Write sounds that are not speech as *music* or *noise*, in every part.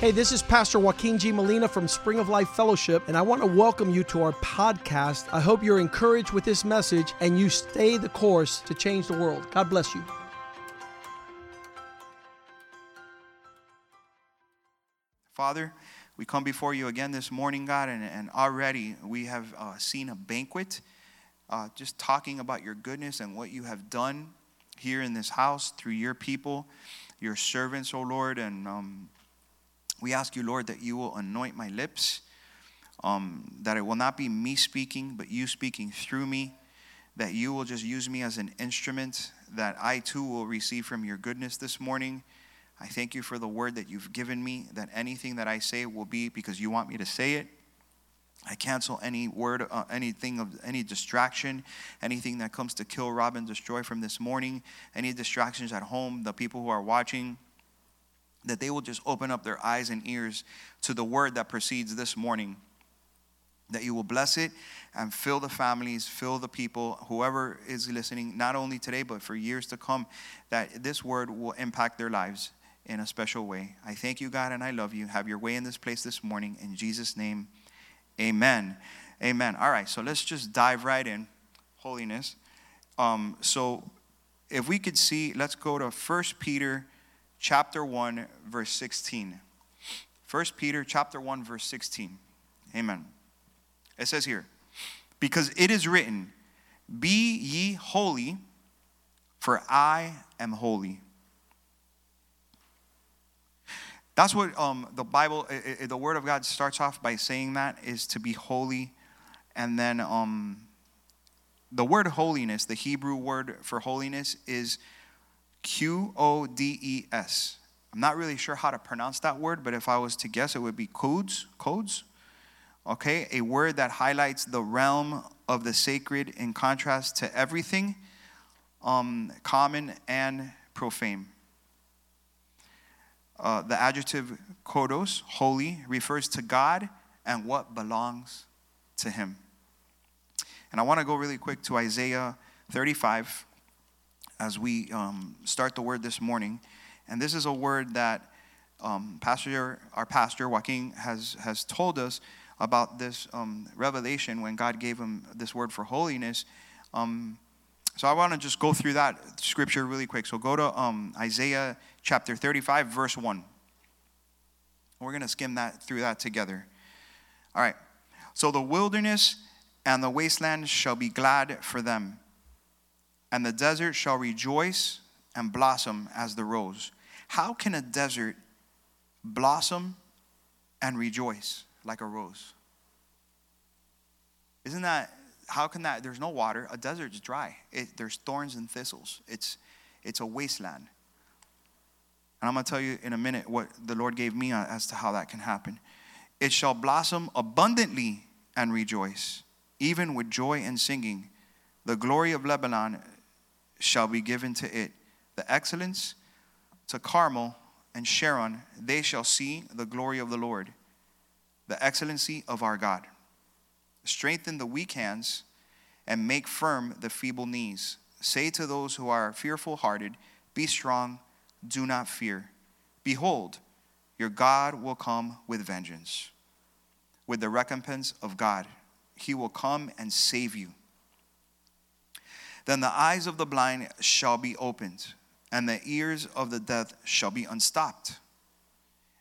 Hey, this is Pastor Joaquin G. Molina from Spring of Life Fellowship, and I want to welcome you to our podcast. I hope you're encouraged with this message and you stay the course to change the world. God bless you. Father, we come before you again this morning, God, and, and already we have uh, seen a banquet, uh, just talking about your goodness and what you have done here in this house through your people, your servants, oh Lord. And um, we ask you, Lord, that you will anoint my lips, um, that it will not be me speaking, but you speaking through me, that you will just use me as an instrument, that I too will receive from your goodness this morning. I thank you for the word that you've given me, that anything that I say will be because you want me to say it. I cancel any word, uh, anything of any distraction, anything that comes to kill, rob, and destroy from this morning, any distractions at home, the people who are watching, that they will just open up their eyes and ears to the word that proceeds this morning. That you will bless it and fill the families, fill the people, whoever is listening, not only today, but for years to come, that this word will impact their lives in a special way. I thank you, God, and I love you. Have your way in this place this morning. In Jesus' name, amen. Amen. All right, so let's just dive right in. Holiness. Um, so if we could see, let's go to First Peter chapter 1, verse 16. 1 Peter chapter 1, verse 16. Amen. It says here, because it is written, Be ye holy, for I am holy. That's what um, the Bible, it, it, the Word of God starts off by saying that is to be holy. And then um, the word holiness, the Hebrew word for holiness, is Q O D E S. I'm not really sure how to pronounce that word, but if I was to guess, it would be codes, codes. Okay, a word that highlights the realm of the sacred in contrast to everything um, common and profane. Uh, the adjective kodos, holy, refers to God and what belongs to Him. And I want to go really quick to Isaiah 35 as we um, start the word this morning. And this is a word that um, pastor, our pastor, Joaquin, has, has told us about this um, revelation when God gave him this word for holiness. Um, so I want to just go through that scripture really quick. So go to um, Isaiah chapter 35, verse 1. We're going to skim that through that together. All right. So the wilderness and the wasteland shall be glad for them and the desert shall rejoice and blossom as the rose. How can a desert blossom and rejoice like a rose? Isn't that, how can that, there's no water, a desert's dry. It, there's thorns and thistles. It's, it's a wasteland. And I'm going to tell you in a minute what the Lord gave me uh, as to how that can happen. It shall blossom abundantly and rejoice, even with joy and singing. The glory of Lebanon shall be given to it. The excellence to Carmel and Sharon, they shall see the glory of the Lord, the excellency of our God. Strengthen the weak hands and make firm the feeble knees. Say to those who are fearful hearted, Be strong, do not fear. Behold, your God will come with vengeance, with the recompense of God. He will come and save you. Then the eyes of the blind shall be opened, and the ears of the deaf shall be unstopped.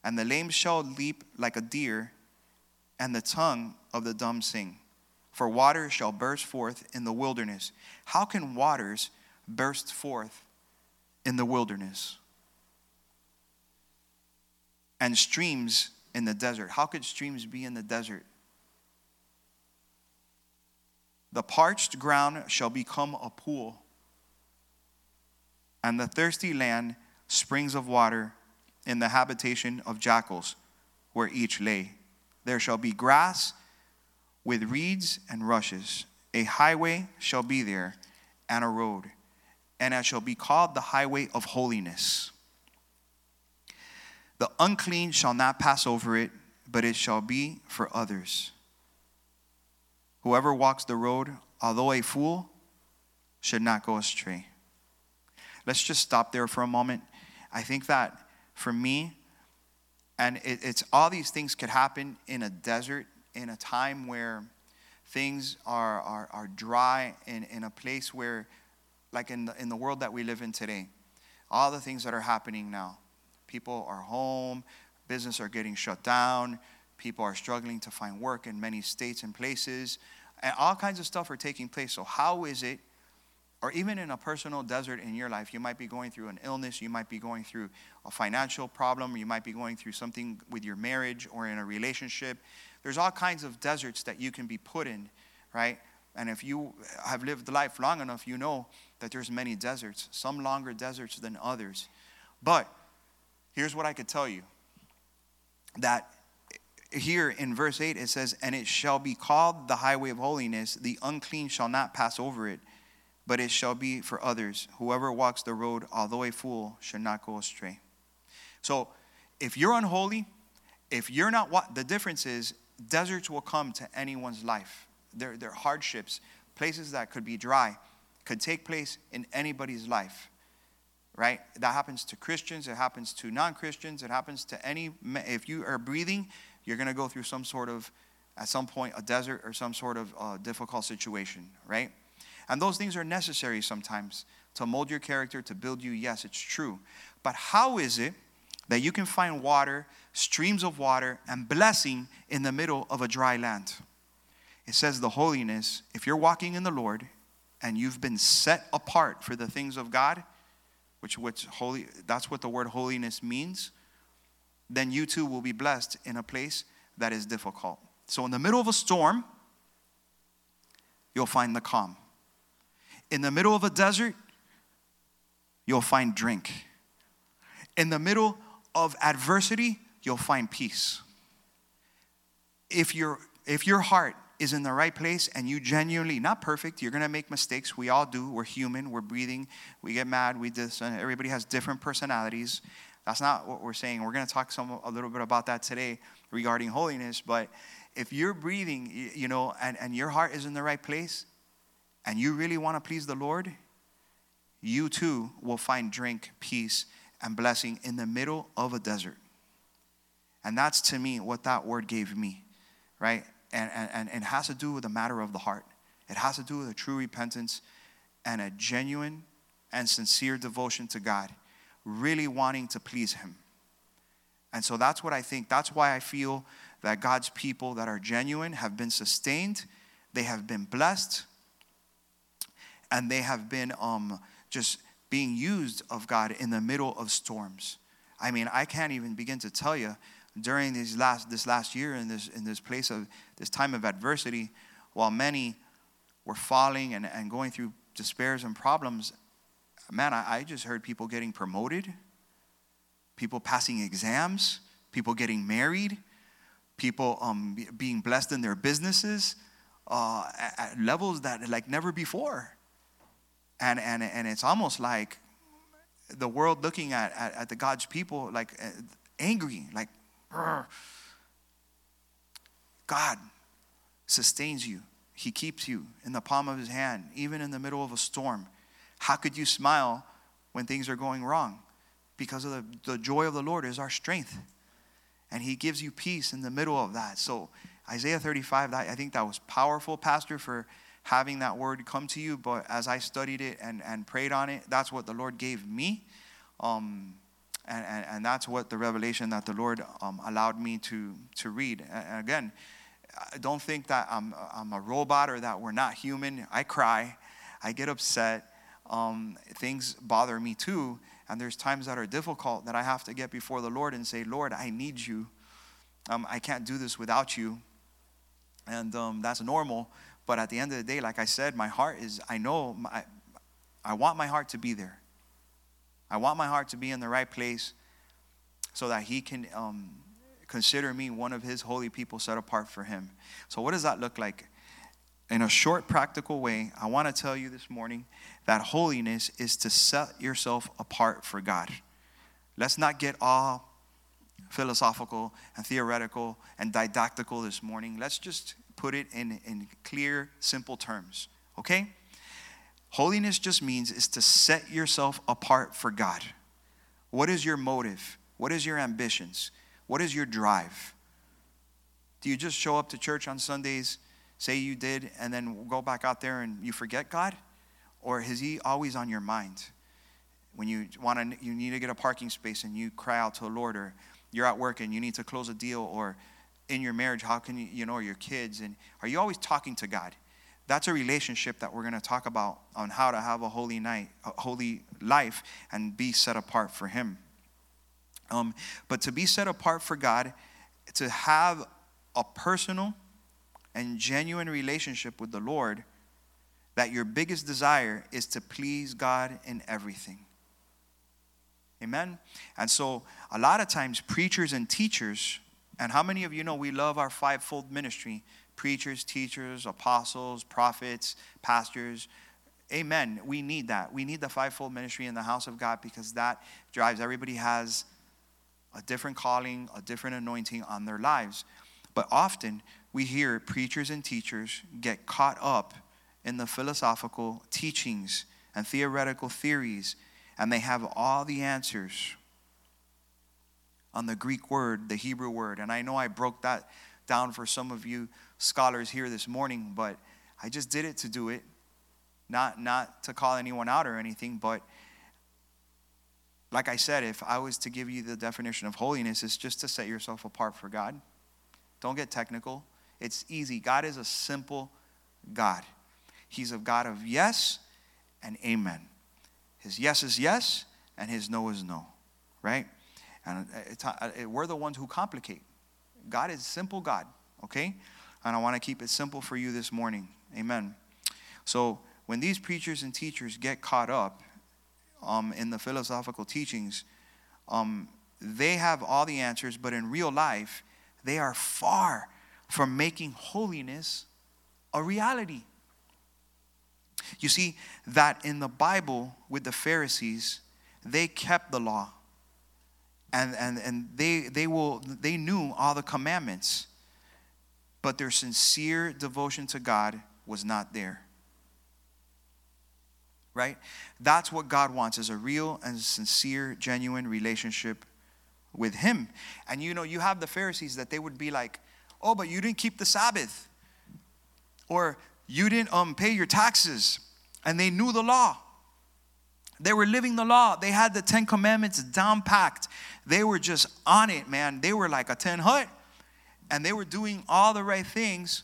And the lame shall leap like a deer, and the tongue of the dumb sing. For waters shall burst forth in the wilderness. How can waters burst forth in the wilderness? And streams in the desert. How could streams be in the desert? The parched ground shall become a pool, and the thirsty land springs of water in the habitation of jackals, where each lay. There shall be grass with reeds and rushes. A highway shall be there, and a road, and it shall be called the highway of holiness. The unclean shall not pass over it, but it shall be for others. Whoever walks the road, although a fool, should not go astray. Let's just stop there for a moment. I think that for me, And it, it's all these things could happen in a desert, in a time where things are, are, are dry, in, in a place where, like in the, in the world that we live in today, all the things that are happening now. People are home, business are getting shut down, people are struggling to find work in many states and places, and all kinds of stuff are taking place. So, how is it or even in a personal desert in your life, you might be going through an illness, you might be going through a financial problem, you might be going through something with your marriage or in a relationship. There's all kinds of deserts that you can be put in, right? And if you have lived life long enough, you know that there's many deserts, some longer deserts than others. But here's what I could tell you that here in verse 8 it says, And it shall be called the highway of holiness, the unclean shall not pass over it but it shall be for others. Whoever walks the road, although a fool, should not go astray. So, if you're unholy, if you're not what the difference is, deserts will come to anyone's life. They're, they're hardships, places that could be dry, could take place in anybody's life. Right? That happens to Christians, it happens to non Christians, it happens to any. If you are breathing, you're going to go through some sort of, at some point, a desert or some sort of uh, difficult situation, right? And those things are necessary sometimes to mold your character, to build you. Yes, it's true. But how is it that you can find water, streams of water, and blessing in the middle of a dry land? It says the holiness, if you're walking in the Lord and you've been set apart for the things of God, which, which holy, that's what the word holiness means, then you too will be blessed in a place that is difficult. So, in the middle of a storm, you'll find the calm. In the middle of a desert, you'll find drink. In the middle of adversity, you'll find peace. If, your if your heart is in the right place and you genuinely, not perfect, you're gonna make mistakes. We all do. We're human, we're breathing, we get mad, we this, and everybody has different personalities. That's not what we're saying. We're gonna talk some a little bit about that today regarding holiness. But if you're breathing, you know, and, and your heart is in the right place, and you really want to please the Lord, you too will find drink, peace, and blessing in the middle of a desert. And that's to me what that word gave me, right? And, and, and it has to do with the matter of the heart. It has to do with a true repentance and a genuine and sincere devotion to God, really wanting to please Him. And so that's what I think. That's why I feel that God's people that are genuine have been sustained, they have been blessed, and they have been um, just being used of God in the middle of storms. I mean, I can't even begin to tell you during these last, this last year in this, in this place of this time of adversity, while many were falling and, and going through despairs and problems, man, I, I just heard people getting promoted, people passing exams, people getting married, people um, being blessed in their businesses uh, at, at levels that like never before. And, and, and it's almost like the world looking at, at, at the God's people like uh, angry, like, God sustains you. He keeps you in the palm of his hand, even in the middle of a storm. How could you smile when things are going wrong? Because of the, the joy of the Lord is our strength. And he gives you peace in the middle of that. So Isaiah 35, I think that was powerful, Pastor, for having that word come to you, but as I studied it and, and prayed on it, that's what the Lord gave me. Um, and, and, and, that's what the revelation that the Lord um, allowed me to, to read. And again, don't think that I'm, I'm a robot or that we're not human. I cry, I get upset, um, things bother me too. And there's times that are difficult that I have to get before the Lord and say, Lord, I need you. Um, I can't do this without you. And um, that's normal. But at the end of the day, like I said, my heart is, I know, my, I want my heart to be there. I want my heart to be in the right place so that He can um, consider me one of His holy people set apart for Him. So, what does that look like? In a short, practical way, I want to tell you this morning that holiness is to set yourself apart for God. Let's not get all philosophical and theoretical and didactical this morning. Let's just put it in, in clear, simple terms. Okay? Holiness just means is to set yourself apart for God. What is your motive? What is your ambitions? What is your drive? Do you just show up to church on Sundays, say you did, and then go back out there and you forget God? Or is He always on your mind? When you want to, you need to get a parking space and you cry out to the Lord, or you're at work and you need to close a deal, or in your marriage, how can you, you know, your kids, and are you always talking to God? That's a relationship that we're going to talk about on how to have a holy night, a holy life, and be set apart for Him. Um, but to be set apart for God, to have a personal and genuine relationship with the Lord, that your biggest desire is to please God in everything. Amen? And so, a lot of times, preachers and teachers, and how many of you know we love our fivefold ministry? Preachers, teachers, apostles, prophets, pastors. Amen. We need that. We need the fivefold ministry in the house of God because that drives everybody has a different calling, a different anointing on their lives. But often we hear preachers and teachers get caught up in the philosophical teachings and theoretical theories, and they have all the answers on the Greek word, the Hebrew word. And I know I broke that down for some of you scholars here this morning, but I just did it to do it, not, not to call anyone out or anything, but like I said, if I was to give you the definition of holiness, it's just to set yourself apart for God. Don't get technical. It's easy. God is a simple God. He's a God of yes and amen. His yes is yes, and his no is no, right? And it, it, we're the ones who complicate. God is simple God, okay? And I want to keep it simple for you this morning. Amen. So when these preachers and teachers get caught up um, in the philosophical teachings, um, they have all the answers, but in real life, they are far from making holiness a reality. You see, that in the Bible with the Pharisees, they kept the law. And, and, and they, they, will, they knew all the commandments, but their sincere devotion to God was not there right? That's what God wants is a real and sincere, genuine relationship with Him. And you know, you have the Pharisees that they would be like, oh, but you didn't keep the Sabbath, or you didn't um, pay your taxes, and they knew the law. They were living the law. They had the Ten Commandments down packed. They were just on it, man. They were like a ten hut, and they were doing all the right things,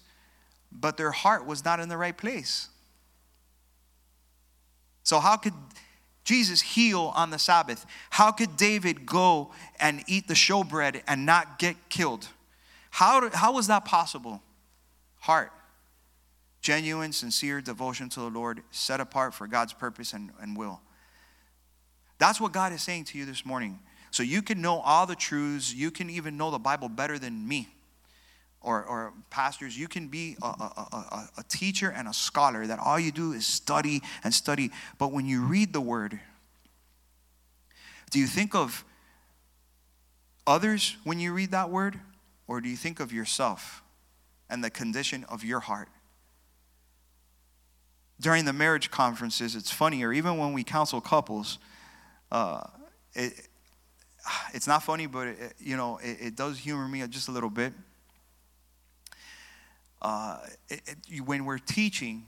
but their heart was not in the right place. So, how could Jesus heal on the Sabbath? How could David go and eat the showbread and not get killed? How, how was that possible? Heart. Genuine, sincere devotion to the Lord, set apart for God's purpose and, and will. That's what God is saying to you this morning. So you can know all the truths, you can even know the Bible better than me or, or pastors, you can be a, a, a, a teacher and a scholar that all you do is study and study. But when you read the word, do you think of others when you read that word? Or do you think of yourself and the condition of your heart? During the marriage conferences, it's funny, or even when we counsel couples, uh, it, it's not funny, but it, you know, it, it does humor me just a little bit uh, it, when we're teaching,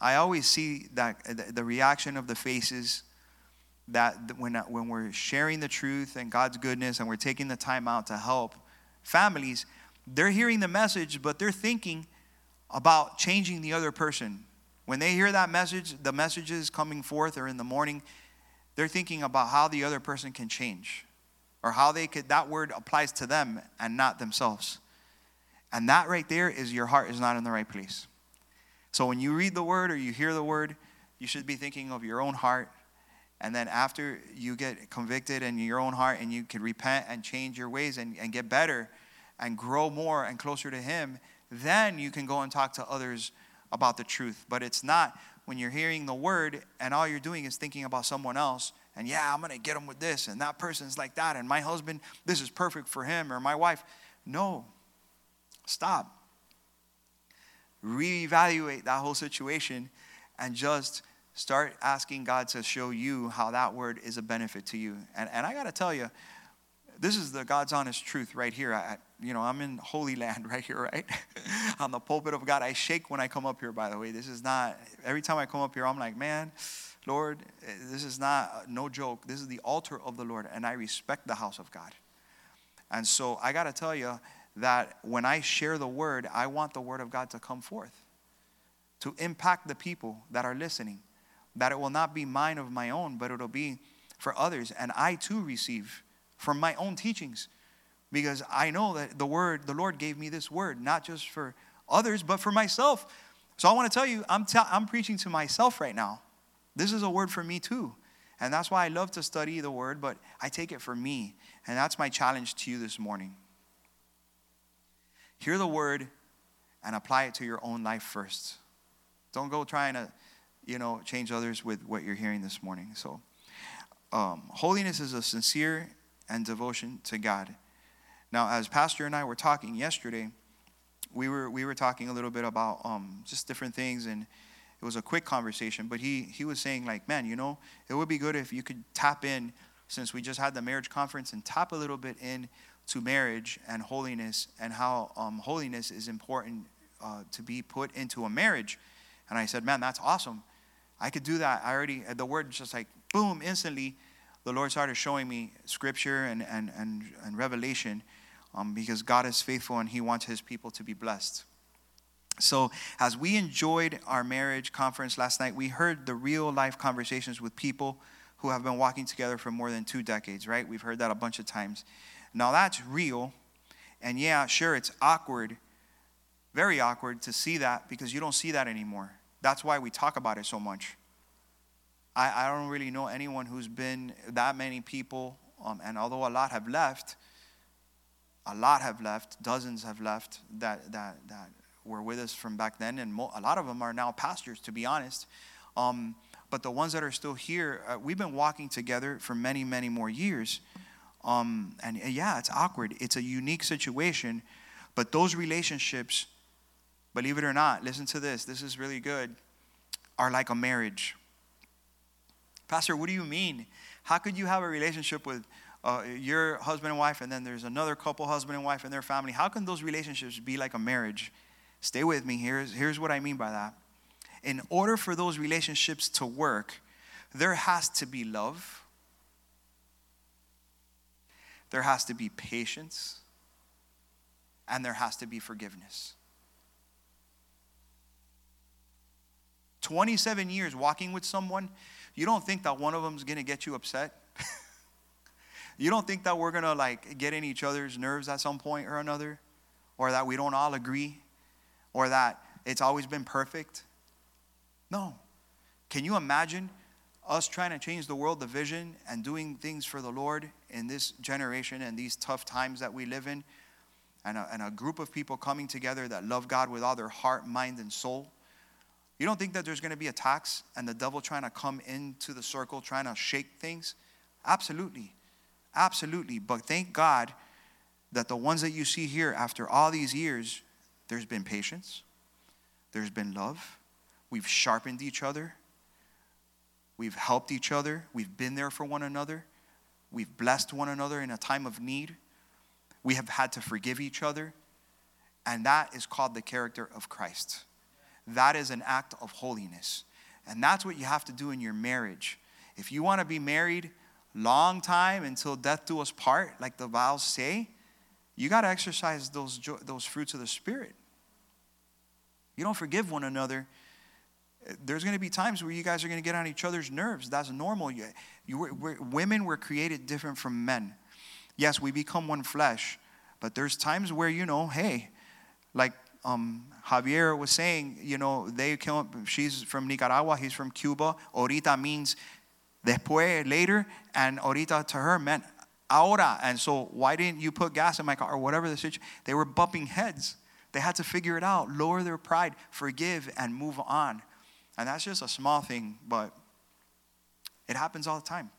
I always see that the, the reaction of the faces that when, when we're sharing the truth and God's goodness and we're taking the time out to help families, they're hearing the message, but they're thinking about changing the other person. When they hear that message, the messages coming forth or in the morning, they're thinking about how the other person can change or how they could that word applies to them and not themselves. And that right there is your heart is not in the right place. So when you read the word or you hear the word, you should be thinking of your own heart. And then after you get convicted in your own heart and you can repent and change your ways and, and get better and grow more and closer to Him, then you can go and talk to others about the truth. But it's not when you're hearing the word and all you're doing is thinking about someone else and yeah, I'm going to get them with this and that person's like that and my husband, this is perfect for him or my wife. No, Stop. Reevaluate that whole situation and just start asking God to show you how that word is a benefit to you. And, and I got to tell you, this is the God's honest truth right here. I, you know, I'm in Holy Land *laughs* right here, right? *laughs* On the pulpit of God. I shake when I come up here, by the way. This is not, every time I come up here, I'm like, man, Lord, eh, this is not, uh, no joke. This is the altar of the Lord, and I respect the house of God. And so I got to tell you that when I share the word, I want the word of God to come forth, to impact the people that are listening, that it will not be mine of my own, but it'll be for others. And I too receive from my own teachings because I know that the word, the Lord gave me this word, not just for others, but for myself. So I want to tell you, I'm, t- I'm preaching to myself right now. This is a word for me too. And that's why I love to study the word, but I take it for me. And that's my challenge to you this morning. Hear the word and apply it to your own life first. Don't go trying to, you know, change others with what you're hearing this morning. So, um, holiness is a sincere and devotion to God. Now, as Pastor and I were talking yesterday, we were we were talking a little bit about um, just different things, and it was a quick conversation. But he he was saying like, man, you know, it would be good if you could tap in since we just had the marriage conference and tap a little bit in to marriage and holiness and how um, holiness is important uh, to be put into a marriage. And I said, man, that's awesome. I could do that. I already the word just like boom instantly the Lord started showing me scripture and, and, and, and revelation um, because God is faithful and He wants His people to be blessed. So, as we enjoyed our marriage conference last night, we heard the real life conversations with people who have been walking together for more than two decades, right? We've heard that a bunch of times. Now, that's real. And yeah, sure, it's awkward, very awkward to see that because you don't see that anymore. That's why we talk about it so much. I, I don't really know anyone who's been that many people, um, and although a lot have left, a lot have left, dozens have left that, that, that were with us from back then, and mo- a lot of them are now pastors, to be honest. Um, but the ones that are still here, uh, we've been walking together for many, many more years. Um, and uh, yeah, it's awkward. It's a unique situation. But those relationships, believe it or not, listen to this, this is really good, are like a marriage. Pastor, what do you mean? How could you have a relationship with uh, your husband and wife, and then there's another couple, husband and wife, and their family? How can those relationships be like a marriage? Stay with me. Here's, here's what I mean by that. In order for those relationships to work, there has to be love, there has to be patience, and there has to be forgiveness. 27 years walking with someone, you don't think that one of them is going to get you upset? *laughs* you don't think that we're going to like get in each other's nerves at some point or another? Or that we don't all agree? Or that it's always been perfect? No. Can you imagine us trying to change the world, the vision, and doing things for the Lord in this generation and these tough times that we live in? And a, and a group of people coming together that love God with all their heart, mind, and soul? You don't think that there's going to be attacks and the devil trying to come into the circle, trying to shake things? Absolutely. Absolutely. But thank God that the ones that you see here after all these years, there's been patience, there's been love, we've sharpened each other, we've helped each other, we've been there for one another, we've blessed one another in a time of need, we have had to forgive each other, and that is called the character of Christ. That is an act of holiness. And that's what you have to do in your marriage. If you want to be married long time until death do us part, like the vows say, you got to exercise those, those fruits of the Spirit. You don't forgive one another. There's going to be times where you guys are going to get on each other's nerves. That's normal. You, you were, women were created different from men. Yes, we become one flesh, but there's times where, you know, hey, like um, Javier was saying, you know, they came she's from Nicaragua, he's from Cuba. Ahorita means después, later, and ahorita to her meant ahora. And so, why didn't you put gas in my car or whatever the situation? They were bumping heads. They had to figure it out, lower their pride, forgive, and move on. And that's just a small thing, but it happens all the time.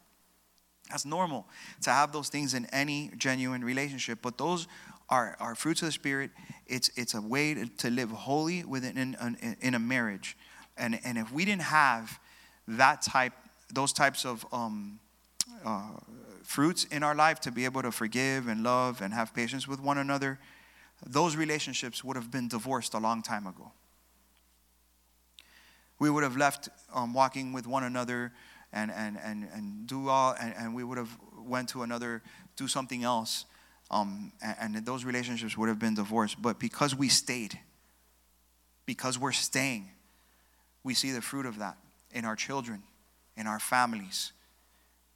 That's normal to have those things in any genuine relationship, but those are, fruits of the Spirit. It's, it's a way to, to live holy within in, in, a marriage. And, and if we didn't have that type, those types of um, uh, fruits in our life to be able to forgive and love and have patience with one another, those relationships would have been divorced a long time ago. We would have left um, walking with one another and, and, and, and do all, and, and we would have went to another, do something else. Um, and, and those relationships would have been divorced. But because we stayed, because we're staying, we see the fruit of that in our children, in our families,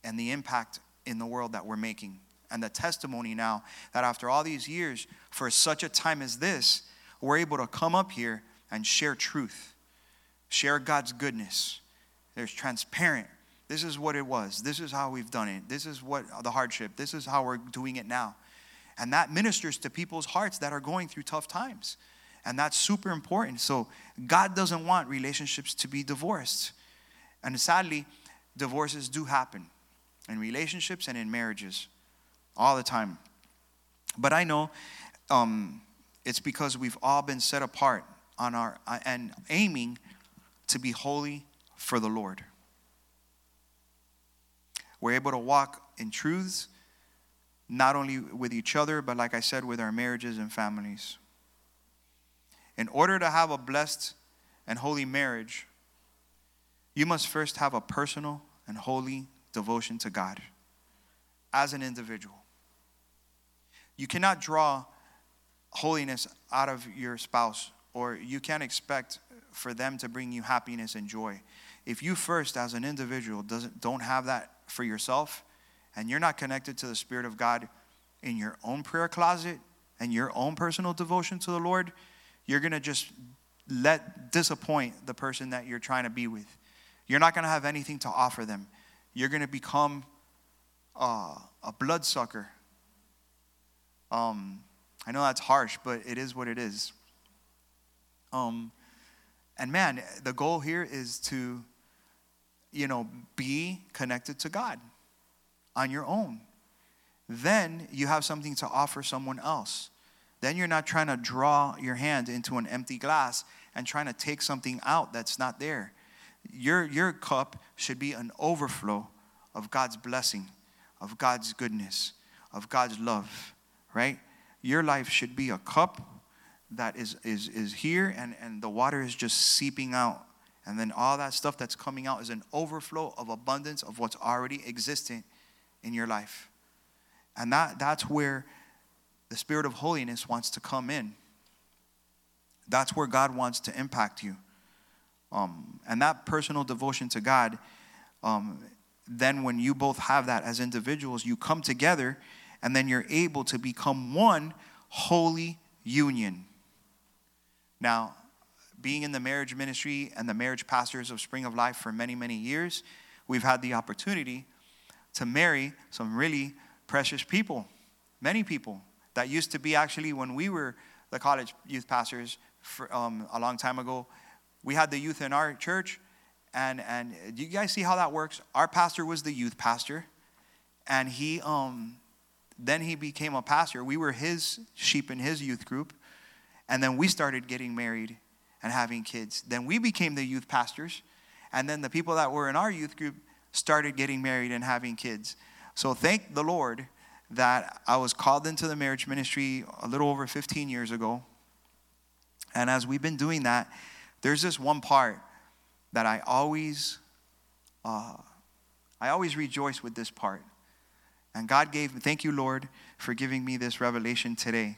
and the impact in the world that we're making. And the testimony now that after all these years, for such a time as this, we're able to come up here and share truth, share God's goodness. There's transparent. This is what it was. This is how we've done it. This is what the hardship. This is how we're doing it now. And that ministers to people's hearts that are going through tough times. And that's super important. So, God doesn't want relationships to be divorced. And sadly, divorces do happen in relationships and in marriages all the time. But I know um, it's because we've all been set apart on our uh, and aiming to be holy for the Lord. We're able to walk in truths, not only with each other, but like I said, with our marriages and families. In order to have a blessed and holy marriage, you must first have a personal and holy devotion to God as an individual. You cannot draw holiness out of your spouse, or you can't expect for them to bring you happiness and joy. If you first, as an individual, doesn't, don't have that for yourself, and you're not connected to the Spirit of God in your own prayer closet and your own personal devotion to the Lord, you're going to just let disappoint the person that you're trying to be with. You're not going to have anything to offer them. You're going to become uh, a bloodsucker. Um, I know that's harsh, but it is what it is. Um, and man, the goal here is to, you know, be connected to God on your own. Then you have something to offer someone else. Then you're not trying to draw your hand into an empty glass and trying to take something out that's not there. Your, your cup should be an overflow of God's blessing, of God's goodness, of God's love, right? Your life should be a cup that is, is, is here and, and the water is just seeping out. And then all that stuff that's coming out is an overflow of abundance of what's already existing in your life. And that, that's where the spirit of holiness wants to come in. That's where God wants to impact you. Um, and that personal devotion to God, um, then when you both have that as individuals, you come together and then you're able to become one holy union. Now, being in the marriage ministry and the marriage pastors of Spring of Life for many, many years, we've had the opportunity to marry some really precious people, many people that used to be actually when we were the college youth pastors for, um, a long time ago. We had the youth in our church, and and do you guys see how that works? Our pastor was the youth pastor, and he um, then he became a pastor. We were his sheep in his youth group, and then we started getting married and having kids. Then we became the youth pastors, and then the people that were in our youth group started getting married and having kids. So thank the Lord that I was called into the marriage ministry a little over 15 years ago. And as we've been doing that, there's this one part that I always, uh, I always rejoice with this part. And God gave, thank you, Lord, for giving me this revelation today.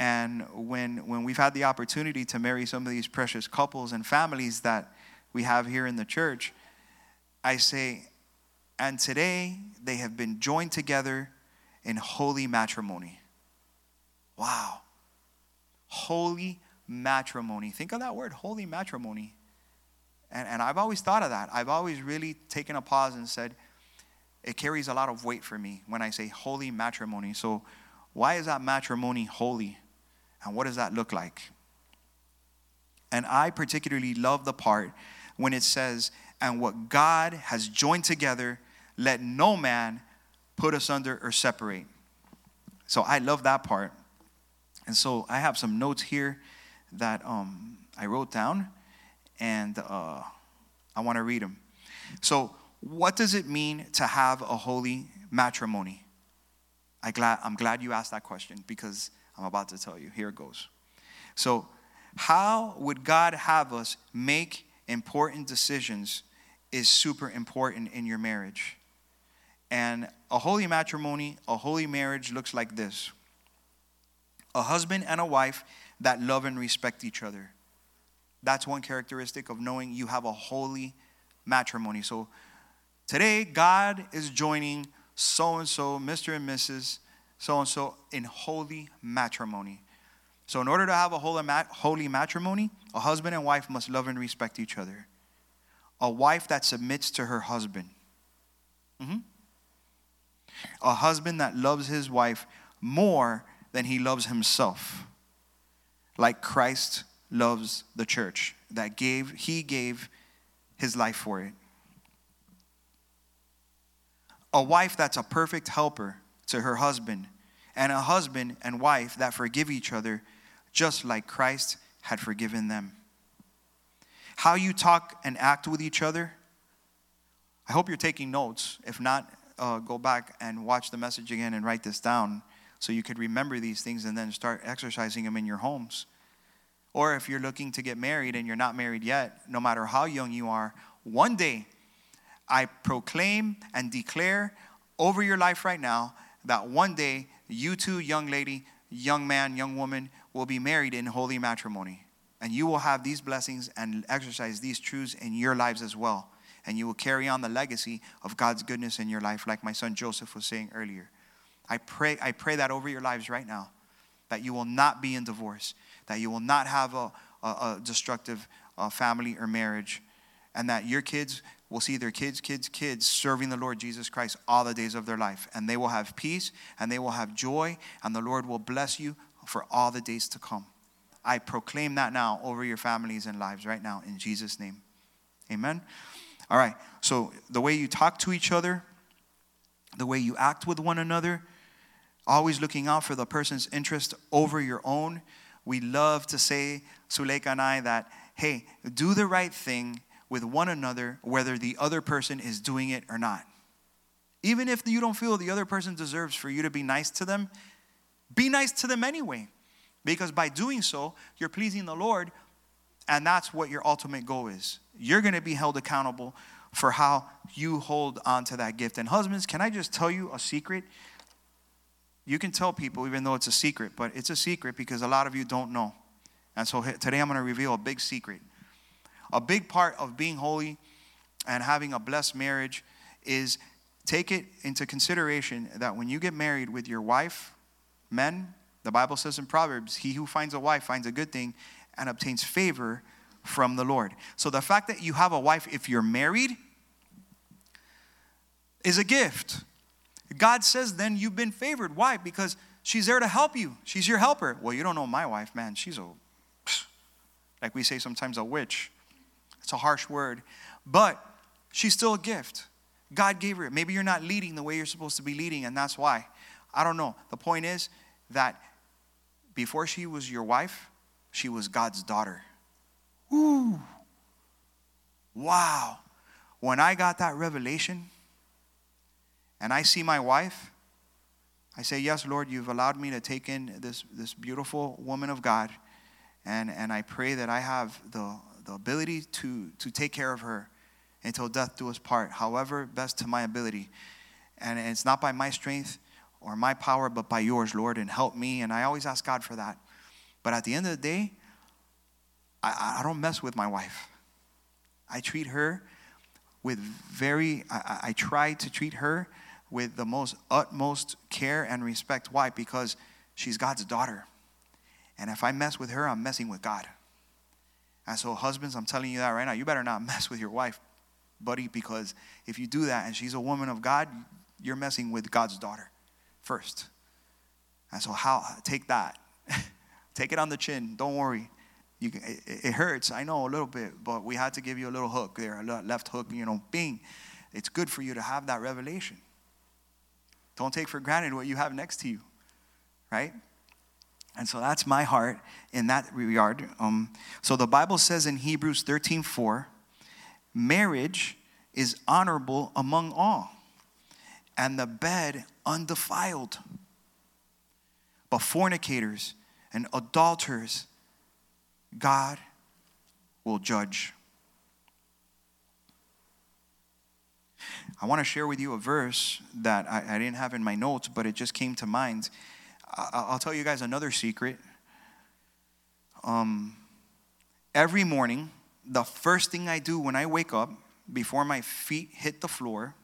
And when, when we've had the opportunity to marry some of these precious couples and families that we have here in the church, I say, and today they have been joined together in holy matrimony. Wow. Holy matrimony. Think of that word, holy matrimony. And, and I've always thought of that. I've always really taken a pause and said, it carries a lot of weight for me when I say holy matrimony. So, why is that matrimony holy? And what does that look like? And I particularly love the part when it says, and what God has joined together, let no man put us under, or separate. So I love that part. And so I have some notes here that um, I wrote down, and uh, I want to read them. So, what does it mean to have a holy matrimony? I glad, I'm glad you asked that question because I'm about to tell you. Here it goes. So, how would God have us make important decisions is super important in your marriage. And a holy matrimony, a holy marriage looks like this a husband and a wife that love and respect each other. That's one characteristic of knowing you have a holy matrimony. So today, God is joining so and so, Mr. and Mrs., so and so, in holy matrimony. So, in order to have a holy matrimony, a husband and wife must love and respect each other. A wife that submits to her husband. Mm-hmm. A husband that loves his wife more than he loves himself. Like Christ loves the church, that gave, he gave his life for it. A wife that's a perfect helper to her husband, and a husband and wife that forgive each other just like Christ had forgiven them. How you talk and act with each other. I hope you're taking notes. If not, uh, go back and watch the message again and write this down so you could remember these things and then start exercising them in your homes. Or if you're looking to get married and you're not married yet, no matter how young you are, one day I proclaim and declare over your life right now that one day you too, young lady, young man, young woman, will be married in holy matrimony. And you will have these blessings and exercise these truths in your lives as well. And you will carry on the legacy of God's goodness in your life, like my son Joseph was saying earlier. I pray, I pray that over your lives right now, that you will not be in divorce, that you will not have a, a, a destructive uh, family or marriage, and that your kids will see their kids, kids, kids serving the Lord Jesus Christ all the days of their life. And they will have peace and they will have joy, and the Lord will bless you for all the days to come. I proclaim that now over your families and lives right now in Jesus' name. Amen. All right. So the way you talk to each other, the way you act with one another, always looking out for the person's interest over your own. We love to say, Suleika and I, that, hey, do the right thing with one another, whether the other person is doing it or not. Even if you don't feel the other person deserves for you to be nice to them, be nice to them anyway, because by doing so, you're pleasing the Lord, and that's what your ultimate goal is. You're going to be held accountable for how you hold on to that gift. And husbands, can I just tell you a secret? You can tell people, even though it's a secret, but it's a secret because a lot of you don't know. And so today I'm going to reveal a big secret. A big part of being holy and having a blessed marriage is take it into consideration that when you get married with your wife Men, the Bible says in Proverbs, he who finds a wife finds a good thing and obtains favor from the Lord. So the fact that you have a wife, if you're married, is a gift. God says then you've been favored. Why? Because she's there to help you. She's your helper. Well, you don't know my wife, man. She's a, *sniffs* like we say sometimes, a witch. It's a harsh word. But she's still a gift. God gave her it. Maybe you're not leading the way you're supposed to be leading, and that's why. I don't know. The point is that before she was your wife, she was God's daughter. Ooh. Wow. When I got that revelation and I see my wife, I say, Yes, Lord, you've allowed me to take in this, this beautiful woman of God. And, and I pray that I have the, the ability to, to take care of her until death do us part, however, best to my ability. And it's not by my strength, or my power, but by yours, Lord, and help me. And I always ask God for that. But at the end of the day, I, I don't mess with my wife. I treat her with very, I, I try to treat her with the most utmost care and respect. Why? Because she's God's daughter. And if I mess with her, I'm messing with God. And so, husbands, I'm telling you that right now. You better not *laughs* mess with your wife, buddy, because if you do that and she's a woman of God, you're messing with God's daughter first. And so, how take that? *laughs* take it on the chin. Don't worry. You it, it, hurts, I know a little bit, but we had to give you a little hook there, a left hook, you know, bing. It's good for you to have that revelation. Don't take for granted what you have next to you, right? And so that's my heart in that regard. Um, so the Bible says in Hebrews 13 4, marriage is honorable among all and the bed undefiled. But fornicators and adulterers, God will judge. I want to share with you a verse that I, I, didn't have in my notes, but it just came to mind. I, will tell you guys another secret. Um, every morning, the first thing I do when I wake up, before my feet hit the floor,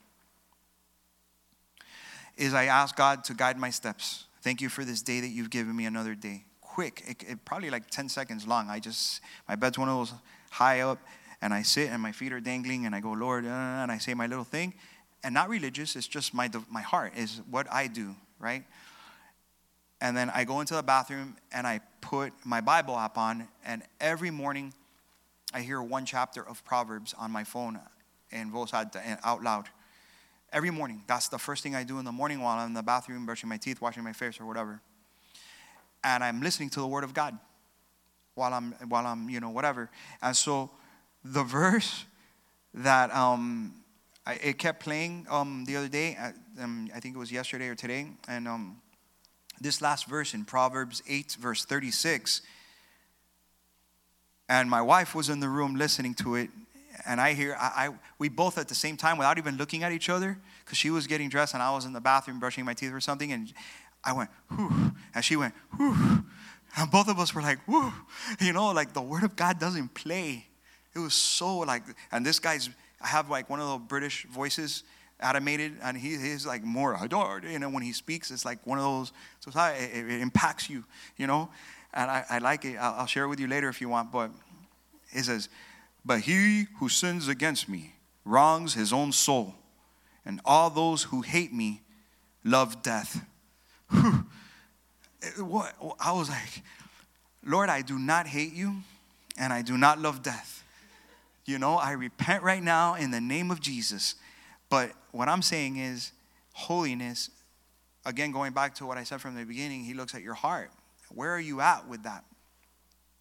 is I ask God to guide my steps. Thank you for this day that you've given me another day. Quick, it, it, probably like 10 seconds long. I just, my bed's one of those high up, and I sit and my feet are dangling, and I go, Lord, uh, and I say my little thing. And not religious, it's just my, my heart, is what I do, right? And then I go into the bathroom and I put my Bible app on, and every morning I hear one chapter of Proverbs on my phone in voz out loud. Every morning. That's the first thing I do in the morning while I'm in the bathroom, brushing my teeth, washing my face, or whatever. And I'm listening to the Word of God while I'm, while I'm you know, whatever. And so the verse that um, I, it kept playing um, the other day, um, I think it was yesterday or today, and um, this last verse in Proverbs 8, verse 36. And my wife was in the room listening to it, and I hear, I, I, we both at the same time, without even looking at each other, because she was getting dressed and I was in the bathroom brushing my teeth or something, and I went, whew, and she went, whew. And both of us were like, whew. You know, like the word of God doesn't play. It was so like, and this guy's, I have like one of the British voices animated, and he, he's like more adored. You know, when he speaks, it's like one of those, so it, it impacts you, you know. And I, I like it. I'll, I'll share it with you later if you want, but it says, but he who sins against me wrongs his own soul, and all those who hate me love death. *laughs* what? I was like, Lord, I do not hate you, and I do not love death. You know, I repent right now in the name of Jesus. But what I'm saying is, holiness, again, going back to what I said from the beginning, he looks at your heart. Where are you at with that?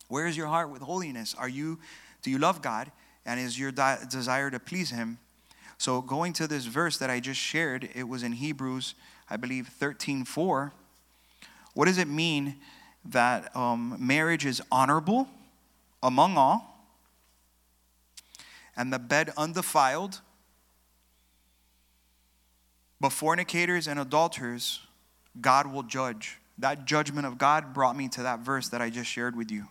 Where is your heart with holiness? Are you do you love God? And is your di- desire to please Him? So, going to this verse that I just shared, it was in Hebrews, I believe, 13 4. What does it mean that um, marriage is honorable among all and the bed undefiled? But fornicators and adulterers, God will judge. That judgment of God brought me to that verse that I just shared with you.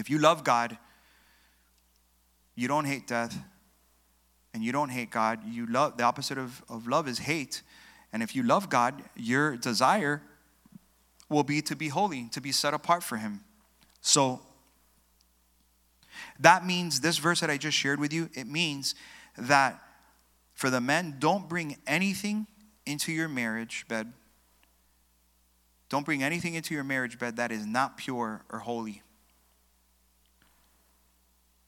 If you love God, you don't hate death, and you don't hate God. You love the opposite of, of love is hate. And if you love God, your desire will be to be holy, to be set apart for Him. So that means this verse that I just shared with you, it means that for the men, don't bring anything into your marriage bed. Don't bring anything into your marriage bed that is not pure or holy.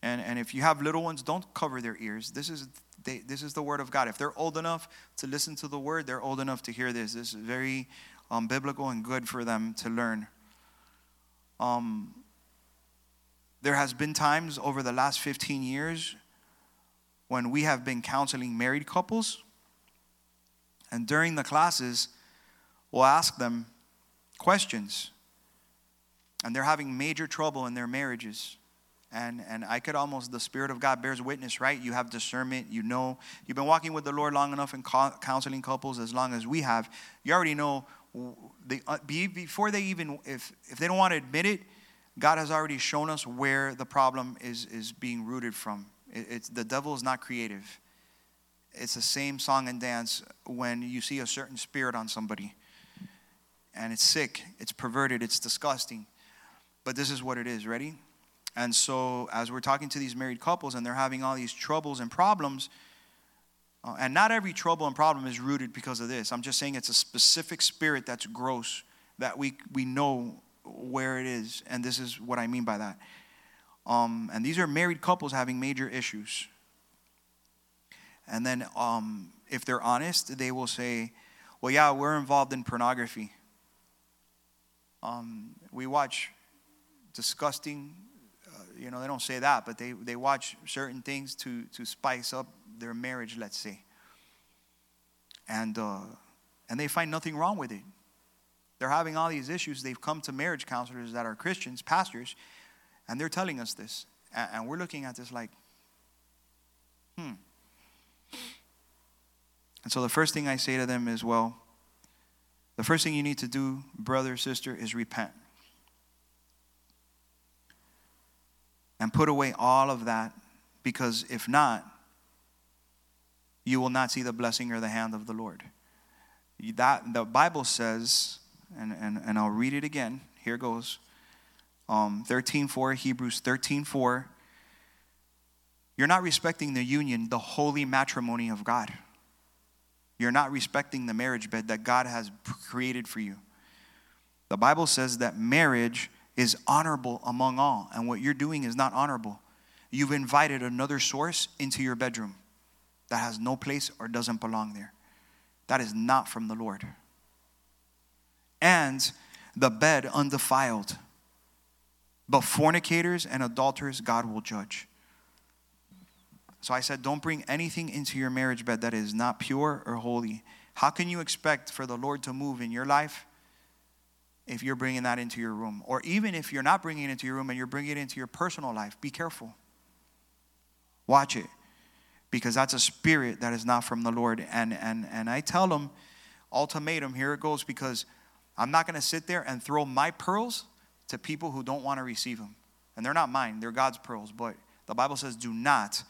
And, and if you have little ones, don't cover their ears. This is, they, this is the word of God. If they're old enough to listen to the word, they're old enough to hear this. This is very um, biblical and good for them to learn. Um, there has been times over the last 15 years when we have been counseling married couples. And during the classes, we'll ask them questions. And they're having major trouble in their marriages and and i could almost the spirit of god bears witness right? You have discernment you know you've been walking with the lord long enough and counseling couples as long as we have. You already know they, uh, before they even if if they don't want to admit it god has already shown us where the problem is is being rooted from. It, it's the devil is not creative. It's the same song and dance when you see a certain spirit on somebody and it's sick it's perverted it's disgusting. But this is what it is. Ready and so, as we're talking to these married couples and they're having all these troubles and problems, uh, and not every trouble and problem is rooted because of this. I'm just saying it's a specific spirit that's gross that we, we know where it is. And this is what I mean by that. Um, and these are married couples having major issues. And then, um, if they're honest, they will say, Well, yeah, we're involved in pornography. Um, we watch disgusting you know, they don't say that, but they, they watch certain things to, to spice up their marriage, let's say. and, uh, and they find nothing wrong with it. They're having all these issues. They've come to marriage counselors that are Christians, pastors, and they're telling us this. And, and we're looking at this like, hmm. And so the first thing I say to them is, well, the first thing you need to do, brother, sister, is repent. And put away all of that, because if not, you will not see the blessing or the hand of the Lord. That, the Bible says, and, and, and I'll read it again. Here goes. Um, 13.4, Hebrews 13.4. You're not respecting the union, the holy matrimony of God. You're not respecting the marriage bed that God has created for you. The Bible says that marriage is honorable among all, and what you're doing is not honorable. You've invited another source into your bedroom that has no place or doesn't belong there. That is not from the Lord. And the bed undefiled. But fornicators and adulterers, God will judge. So I said, don't bring anything into your marriage bed that is not pure or holy. How can you expect for the Lord to move in your life if you're bringing that into your room? Or even if you're not bringing it into your room and you're bringing it into your personal life, be careful. Watch it because that's a spirit that is not from the Lord. And, and, and I tell them, ultimatum, here it goes, because I'm not going to sit there and throw my pearls to people who don't want to receive them. And they're not mine, they're God's pearls. But the Bible says, do not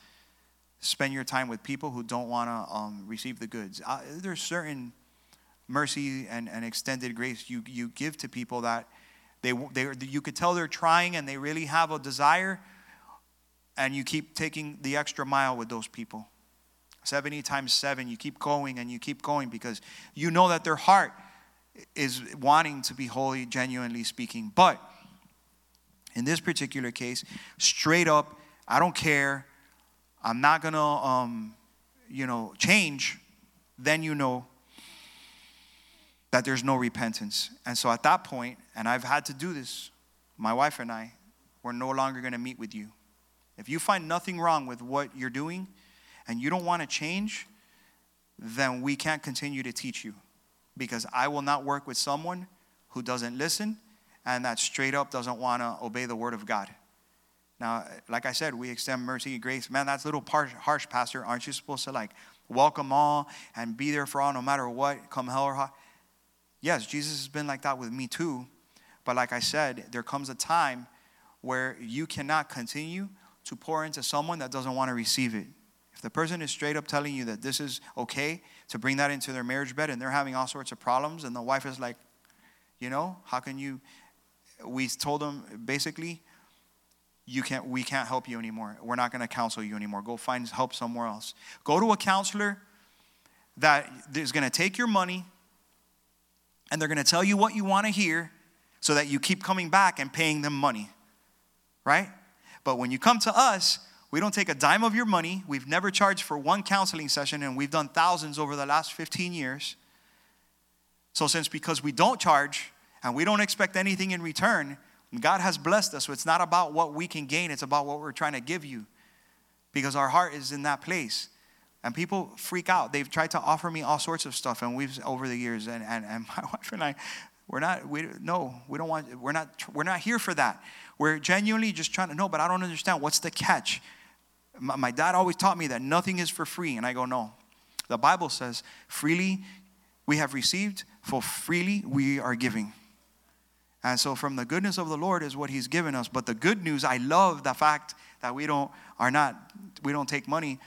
spend your time with people who don't want to um, receive the goods. Uh, there's certain mercy and, and extended grace you, you give to people that they, they, you could tell they're trying and they really have a desire, and you keep taking the extra mile with those people. 70 times 7, you keep going and you keep going because you know that their heart is wanting to be holy, genuinely speaking. But in this particular case, straight up, I don't care I'm not going to, um, you know, change, then you know that there's no repentance. And so at that point, and I've had to do this, my wife and I, we're no longer going to meet with you. If you find nothing wrong with what you're doing and you don't want to change, then we can't continue to teach you because I will not work with someone who doesn't listen and that straight up doesn't want to obey the word of God. Now, like I said, we extend mercy and grace. Man, that's a little harsh, Pastor. Aren't you supposed to like welcome all and be there for all no matter what, come hell or high? Yes, Jesus has been like that with me too. But like I said, there comes a time where you cannot continue to pour into someone that doesn't want to receive it. If the person is straight up telling you that this is okay to bring that into their marriage bed and they're having all sorts of problems, and the wife is like, you know, how can you? We told them basically, you can't, we can't help you anymore. We're not going to counsel you anymore. Go find help somewhere else. Go to a counselor that is going to take your money and they're going to tell you what you want to hear so that you keep coming back and paying them money. Right? But when you come to us, we don't take a dime of your money. We've never charged for one counseling session, and we've done thousands over the last 15 years. So, since because we don't charge and we don't expect anything in return, God has blessed us. So it's not about what we can gain, it's about what we're trying to give you because our heart is in that place. And people freak out. They've tried to offer me all sorts of stuff, and we've over the years, and, and, and *laughs* my wife and I, we're not, we, no, we don't want, we're not, we're not here for that. We're genuinely just trying to know, but I don't understand. What's the catch? My, my dad always taught me that nothing is for free, and I go, no. The Bible says, freely we have received, for freely we are giving. And so from the goodness of the Lord is what he's given us. But the good news, I love the fact that we don't are not we don't take money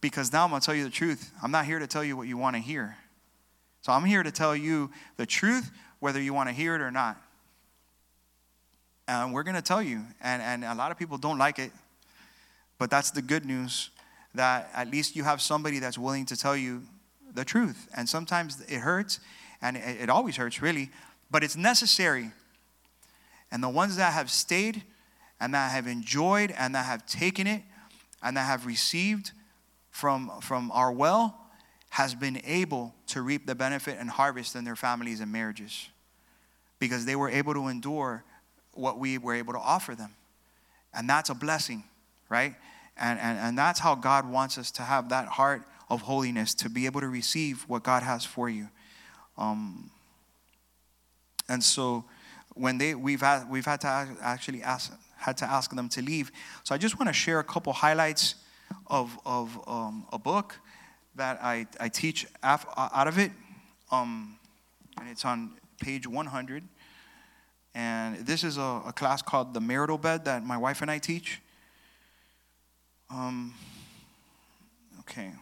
because now I'm going to tell you the truth. I'm not here to tell you what you want to hear. So I'm here to tell you the truth whether you want to hear it or not. And we're going to tell you and and a lot of people don't like it. But that's the good news that at least you have somebody that's willing to tell you the truth. And sometimes it hurts and it, it always hurts really, but it's necessary and the ones that have stayed and that have enjoyed and that have taken it and that have received from, from our well has been able to reap the benefit and harvest in their families and marriages because they were able to endure what we were able to offer them. And that's a blessing, right? And, and, and that's how God wants us to have that heart of holiness to be able to receive what God has for you. Um, and so when they we've had we've had to actually ask had to ask them to leave. So I just want to share a couple highlights of of um, a book that I I teach af, out of it, um, and it's on page 100. And this is a, a, class called the marital bed that my wife and I teach. Um, okay,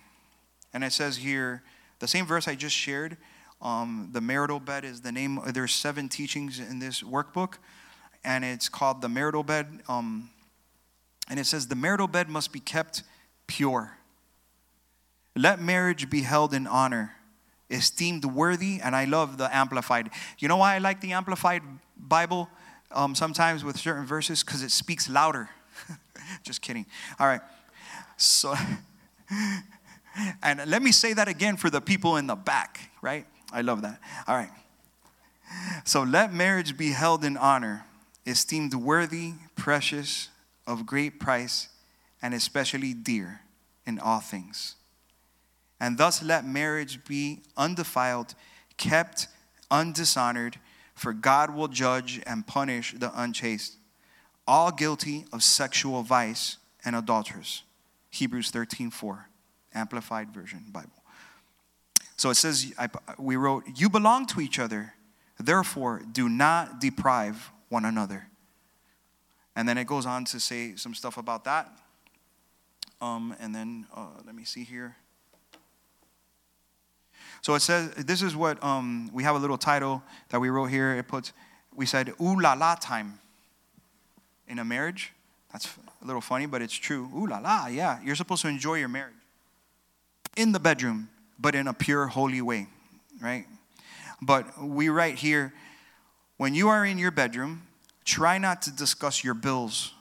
and it says here the same verse I just shared um, the marital bed is the name. There's seven teachings in this workbook, and it's called the marital bed. Um, and it says the marital bed must be kept pure. Let marriage be held in honor, esteemed worthy, and I love the amplified. You know why I like the amplified Bible um, sometimes with certain verses? Because it speaks louder. *laughs* Just kidding. All right. So, *laughs* and let me say that again for the people in the back, right? I love that. All right. So let marriage be held in honor, esteemed worthy, precious, of great price, and especially dear in all things. And thus let marriage be undefiled, kept undishonored, for God will judge and punish the unchaste, all guilty of sexual vice and adulterers. Hebrews 13 4, Amplified Version Bible. So it says, I, we wrote, You belong to each other, therefore do not deprive one another. And then it goes on to say some stuff about that. Um, and then uh, let me see here. So it says, this is what um, we have a little title that we wrote here. It puts, we said, ooh la la time in a marriage. That's a little funny, but it's true. Ooh la la, yeah. You're supposed to enjoy your marriage in the bedroom but in a pure, holy way, right? But we write here when you are in your bedroom, try not to discuss your bills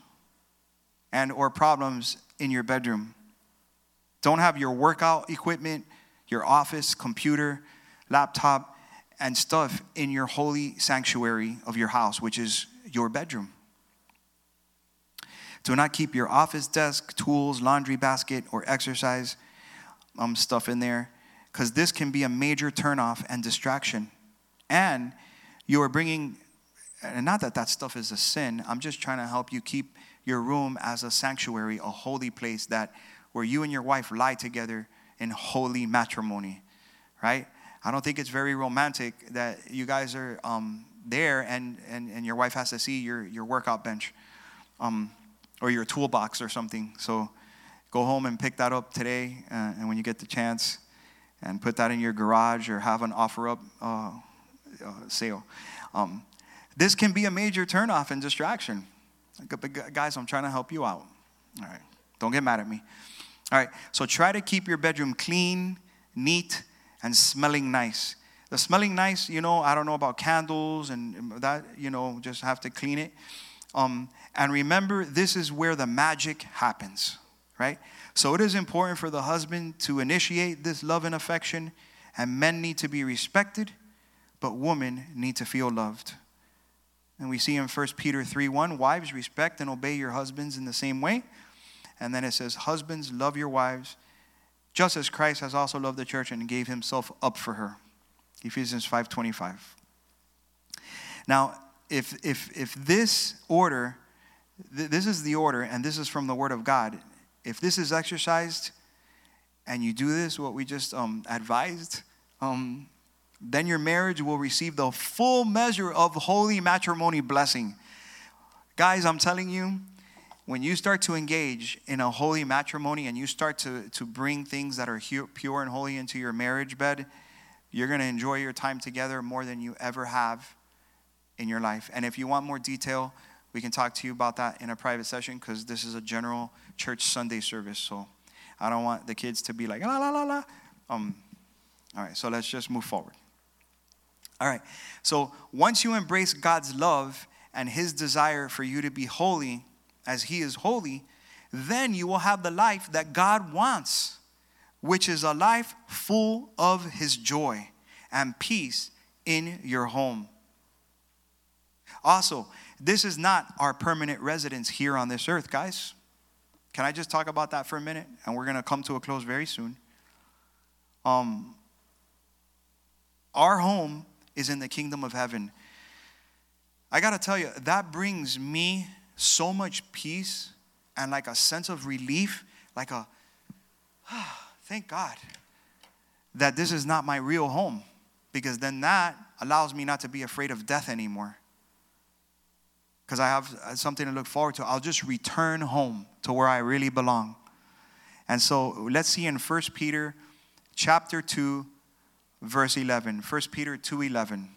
and or problems in your bedroom. Don't have your workout equipment, your office, computer, laptop, and stuff in your holy sanctuary of your house, which is your bedroom. Do not keep your office desk, tools, laundry basket, or exercise um, stuff in there because this can be a major turnoff and distraction. And you are bringing, and not that that stuff is a sin, I'm just trying to help you keep your room as a sanctuary, a holy place that where you and your wife lie together in holy matrimony, right? I don't think it's very romantic that you guys are um, there and, and, and your wife has to see your, your workout bench um, or your toolbox or something. So go home and pick that up today. Uh, and when you get the chance, and put that in your garage or have an OfferUp uh, uh, sale. Um, this can be a major turnoff and distraction. Guys, I'm trying to help you out. All right, don't get mad at me. All right, so try to keep your bedroom clean, neat, and smelling nice. The smelling nice, you know, I don't know about candles and that, you know, just have to clean it. Um, and remember, this is where the magic happens, right? So it is important for the husband to initiate this love and affection, and men need to be respected, but women need to feel loved. And we see in 1 Peter 3 1, wives, respect and obey your husbands in the same way. And then it says, Husbands, love your wives, just as Christ has also loved the church and gave himself up for her. Ephesians 5:25. Now, if if if this order, th- this is the order, and this is from the Word of God, if this is exercised and you do this, what we just um, advised, um, then your marriage will receive the full measure of holy matrimony blessing. Guys, I'm telling you, when you start to engage in a holy matrimony and you start to, to bring things that are pure and holy into your marriage bed, you're going to enjoy your time together more than you ever have in your life. And if you want more detail, we can talk to you about that in a private session because this is a general church Sunday service. So I don't want the kids to be like, la, la, la, la. Um, all right, so let's just move forward. All right, so once you embrace God's love and His desire for you to be holy as He is holy, then you will have the life that God wants, which is a life full of His joy and peace in your home. Also, this is not our permanent residence here on this earth, guys. Can I just talk about that for a minute? And we're going to come to a close very soon. Um, our home is in the kingdom of heaven. I got to tell you, that brings me so much peace and like a sense of relief, like a, ah, *sighs* thank God that this is not my real home, because then that allows me not to be afraid of death anymore. Because I have something to look forward to. I'll just return home to where I really belong. And so let's see in 1 Peter chapter 2, verse 11. 1 Peter 2 11.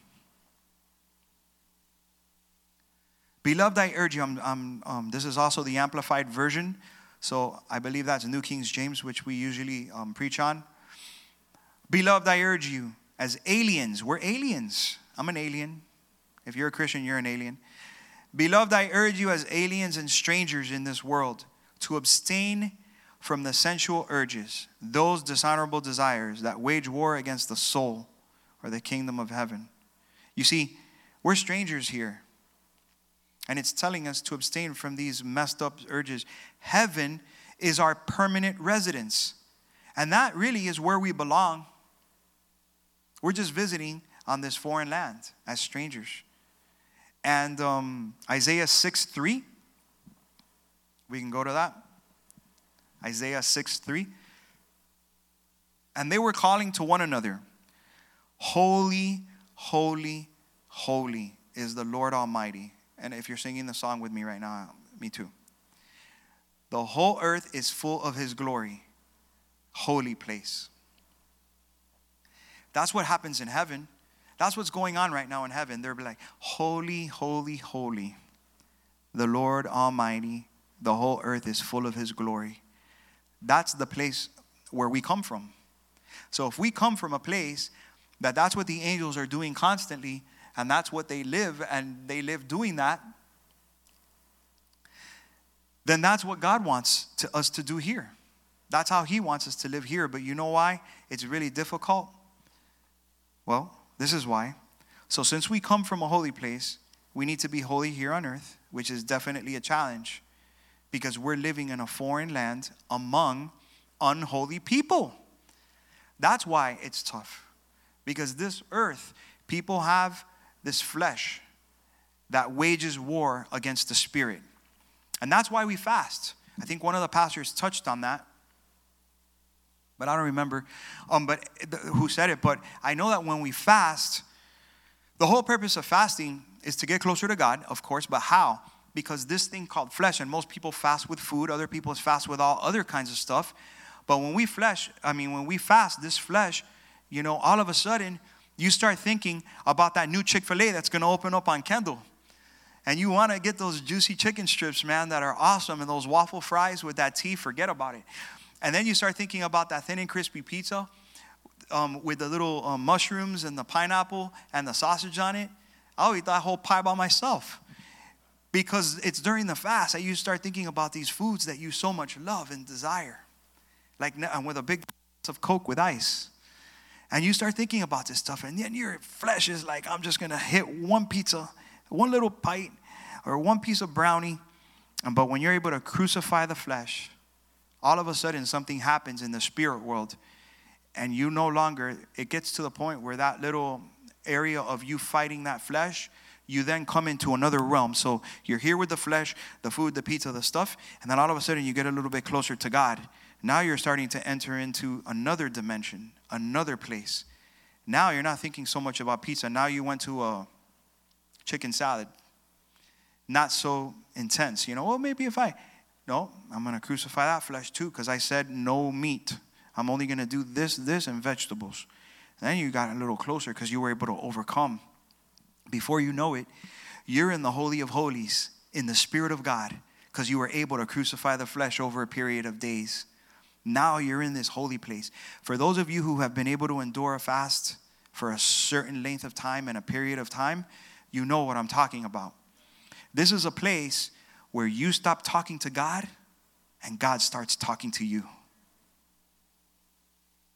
Beloved, I urge you, I'm, I'm, um, this is also the amplified version. So I believe that's New King James, which we usually um, preach on. Beloved, I urge you, as aliens, we're aliens. I'm an alien. If you're a Christian, you're an alien. Beloved, I urge you, as aliens and strangers in this world, to abstain from the sensual urges, those dishonorable desires that wage war against the soul or the kingdom of heaven. You see, we're strangers here. And it's telling us to abstain from these messed up urges. Heaven is our permanent residence. And that really is where we belong. We're just visiting on this foreign land as strangers. And um, Isaiah 6 3, we can go to that. Isaiah 6 3. And they were calling to one another, Holy, holy, holy is the Lord Almighty. And if you're singing the song with me right now, me too. The whole earth is full of his glory. Holy place. That's what happens in heaven. That's what's going on right now in heaven. They're like, Holy, holy, holy. The Lord Almighty. The whole earth is full of his glory. That's the place where we come from. So if we come from a place that that's what the angels are doing constantly, and that's what they live, and they live doing that, then that's what God wants to, us to do here. That's how He wants us to live here. But you know why it's really difficult? Well, this is why. So, since we come from a holy place, we need to be holy here on earth, which is definitely a challenge because we're living in a foreign land among unholy people. That's why it's tough. Because this earth, people have this flesh that wages war against the spirit. And that's why we fast. I think one of the pastors touched on that. But I don't remember um, but who said it. But I know that when we fast, the whole purpose of fasting is to get closer to God, of course, but how? Because this thing called flesh, and most people fast with food, other people fast with all other kinds of stuff. But when we flesh, I mean, when we fast this flesh, you know, all of a sudden you start thinking about that new Chick fil A that's gonna open up on Kendall. And you wanna get those juicy chicken strips, man, that are awesome, and those waffle fries with that tea, forget about it. And then you start thinking about that thin and crispy pizza um, with the little um, mushrooms and the pineapple and the sausage on it. I'll eat that whole pie by myself because it's during the fast that you start thinking about these foods that you so much love and desire. Like and with a big glass of Coke with ice. And you start thinking about this stuff, and then your flesh is like, I'm just gonna hit one pizza, one little bite, or one piece of brownie. But when you're able to crucify the flesh, all of a sudden something happens in the spirit world, and you no longer, it gets to the point where that little area of you fighting that flesh you then come into another realm. So you're here with the flesh, the food, the pizza, the stuff, and then all of a sudden you get a little bit closer to God. Now you're starting to enter into another dimension, another place. Now you're not thinking so much about pizza. Now you went to a chicken salad. Not so intense. You know, well, maybe if I, no, I'm going to crucify that flesh too because I said no meat. I'm only going to do this, this, and vegetables. And then you got a little closer because you were able to overcome before you know it, you're in the Holy of Holies in the Spirit of God because you were able to crucify the flesh over a period of days. Now you're in this holy place. For those of you who have been able to endure a fast for a certain length of time and a period of time, you know what I'm talking about. This is a place where you stop talking to God and God starts talking to you.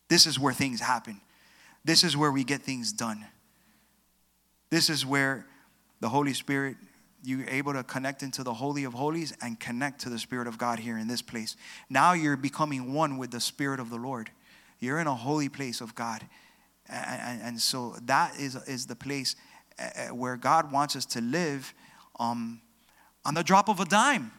This is where things happen. This is where we get things done. This is where the Holy Spirit, you're able to connect into the Holy of Holies and connect to the Spirit of God here in this place. Now you're becoming one with the Spirit of the Lord. You're in a holy place of God. And, and, and so that is, is the place uh, uh, where God wants us to live um, on the drop of a dime.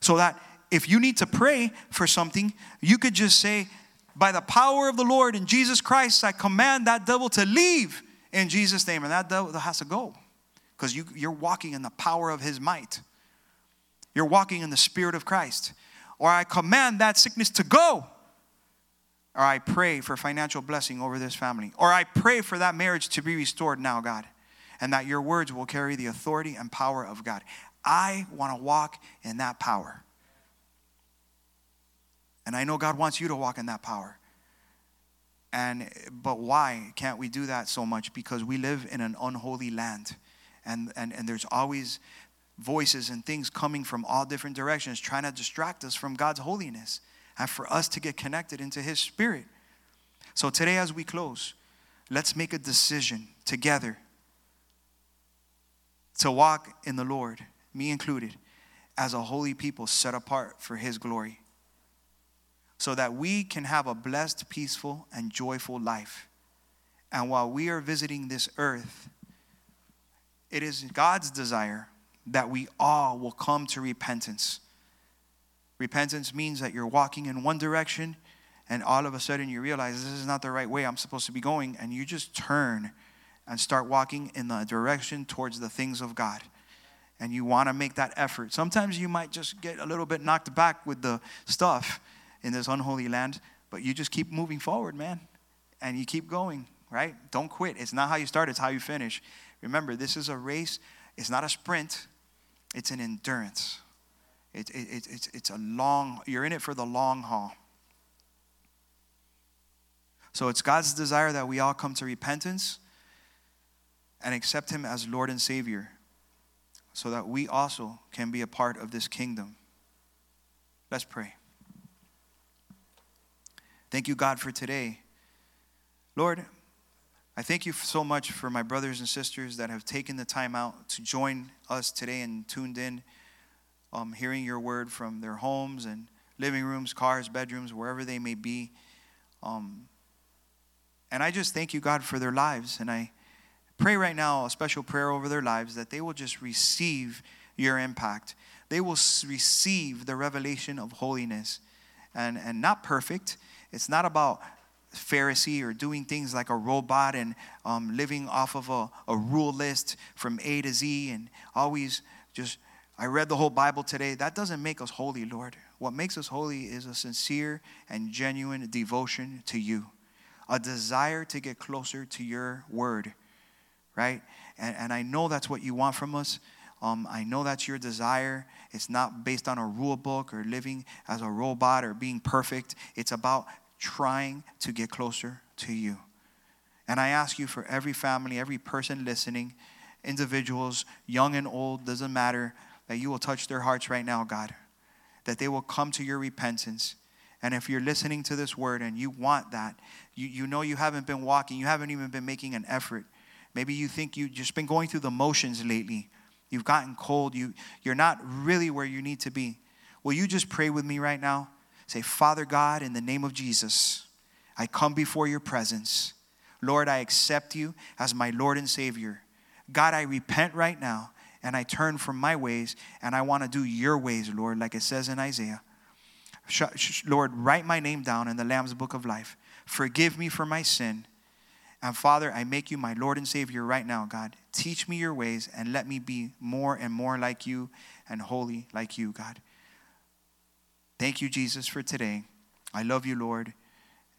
So that if you need to pray for something, you could just say, By the power of the Lord in Jesus Christ, I command that devil to leave in Jesus' name. And that has to go because you, you're walking in the power of his might. You're walking in the Spirit of Christ. Or I command that sickness to go. Or I pray for financial blessing over this family. Or I pray for that marriage to be restored now, God. And that your words will carry the authority and power of God. I want to walk in that power. And I know God wants you to walk in that power. And but why can't we do that so much? Because we live in an unholy land. And and, and there's always voices and things coming from all different directions trying to distract us from God's holiness and for us to get connected into his spirit. So today as we close, let's make a decision together to walk in the Lord, me included, as a holy people set apart for his glory so that we can have a blessed, peaceful, and joyful life. And while we are visiting this earth, it is God's desire that we all will come to repentance. Repentance means that you're walking in one direction and all of a sudden you realize this is not the right way I'm supposed to be going, and you just turn and start walking in the direction towards the things of God. And you want to make that effort. Sometimes you might just get a little bit knocked back with the stuff in this unholy land, but you just keep moving forward, man. And you keep going, right? Don't quit. It's not how you start, it's how you finish. Remember, this is a race, it's not a sprint, it's an endurance. It, it, it, it's, it's a long, you're in it for the long haul. So it's God's desire that we all come to repentance and accept Him as Lord and Savior so that we also can be a part of this kingdom. Let's pray. Thank you, God, for today. Lord, I thank you so much for my brothers and sisters that have taken the time out to join us today and tuned in, um, hearing your word from their homes and living rooms, cars, bedrooms, wherever they may be. Um, and I just thank you, God, for their lives. And I pray right now a special prayer over their lives that they will just receive your impact. They will receive the revelation of holiness and, and not perfect it's not about Pharisee or doing things like a robot and um, living off of a, a rule list from A to Z and always just, I read the whole Bible today. That doesn't make us holy, Lord. What makes us holy is a sincere and genuine devotion to you, a desire to get closer to your word, right? And, and I know that's what you want from us. Um, I know that's your desire. It's not based on a rule book or living as a robot or being perfect. It's about trying to get closer to you. And I ask you for every family, every person listening, individuals, young and old, doesn't matter, that you will touch their hearts right now, God. That they will come to your repentance. And if you're listening to this word and you want that, you, you know you haven't been walking, you haven't even been making an effort. Maybe you think you've just been going through the motions lately. You've gotten cold. You, you're not really where you need to be. Will you just pray with me right now? Say, Father God, in the name of Jesus, I come before your presence. Lord, I accept you as my Lord and Savior. God, I repent right now and I turn from my ways and I want to do your ways, Lord, like it says in Isaiah. Lord, write my name down in the Lamb's book of life. Forgive me for my sin. And Father, I make you my Lord and Savior right now, God. Teach me your ways and let me be more and more like you and holy like you, God. Thank you, Jesus, for today. I love you, Lord,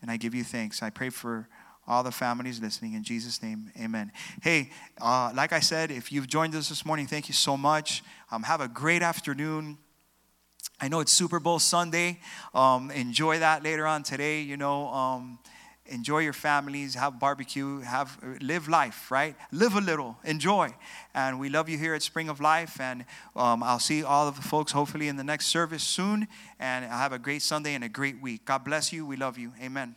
and I give you thanks. I pray for all the families listening in Jesus' name, amen. Hey, uh, like I said, if you've joined us this morning, thank you so much. Um, have a great afternoon. I know it's Super Bowl Sunday. Um, enjoy that later on today. You know, um, enjoy your families, have barbecue, have live life, right? Live a little, enjoy. And we love you here at Spring of Life. And um, I'll see all of the folks hopefully in the next service soon. And have a great Sunday and a great week. God bless you. We love you. Amen.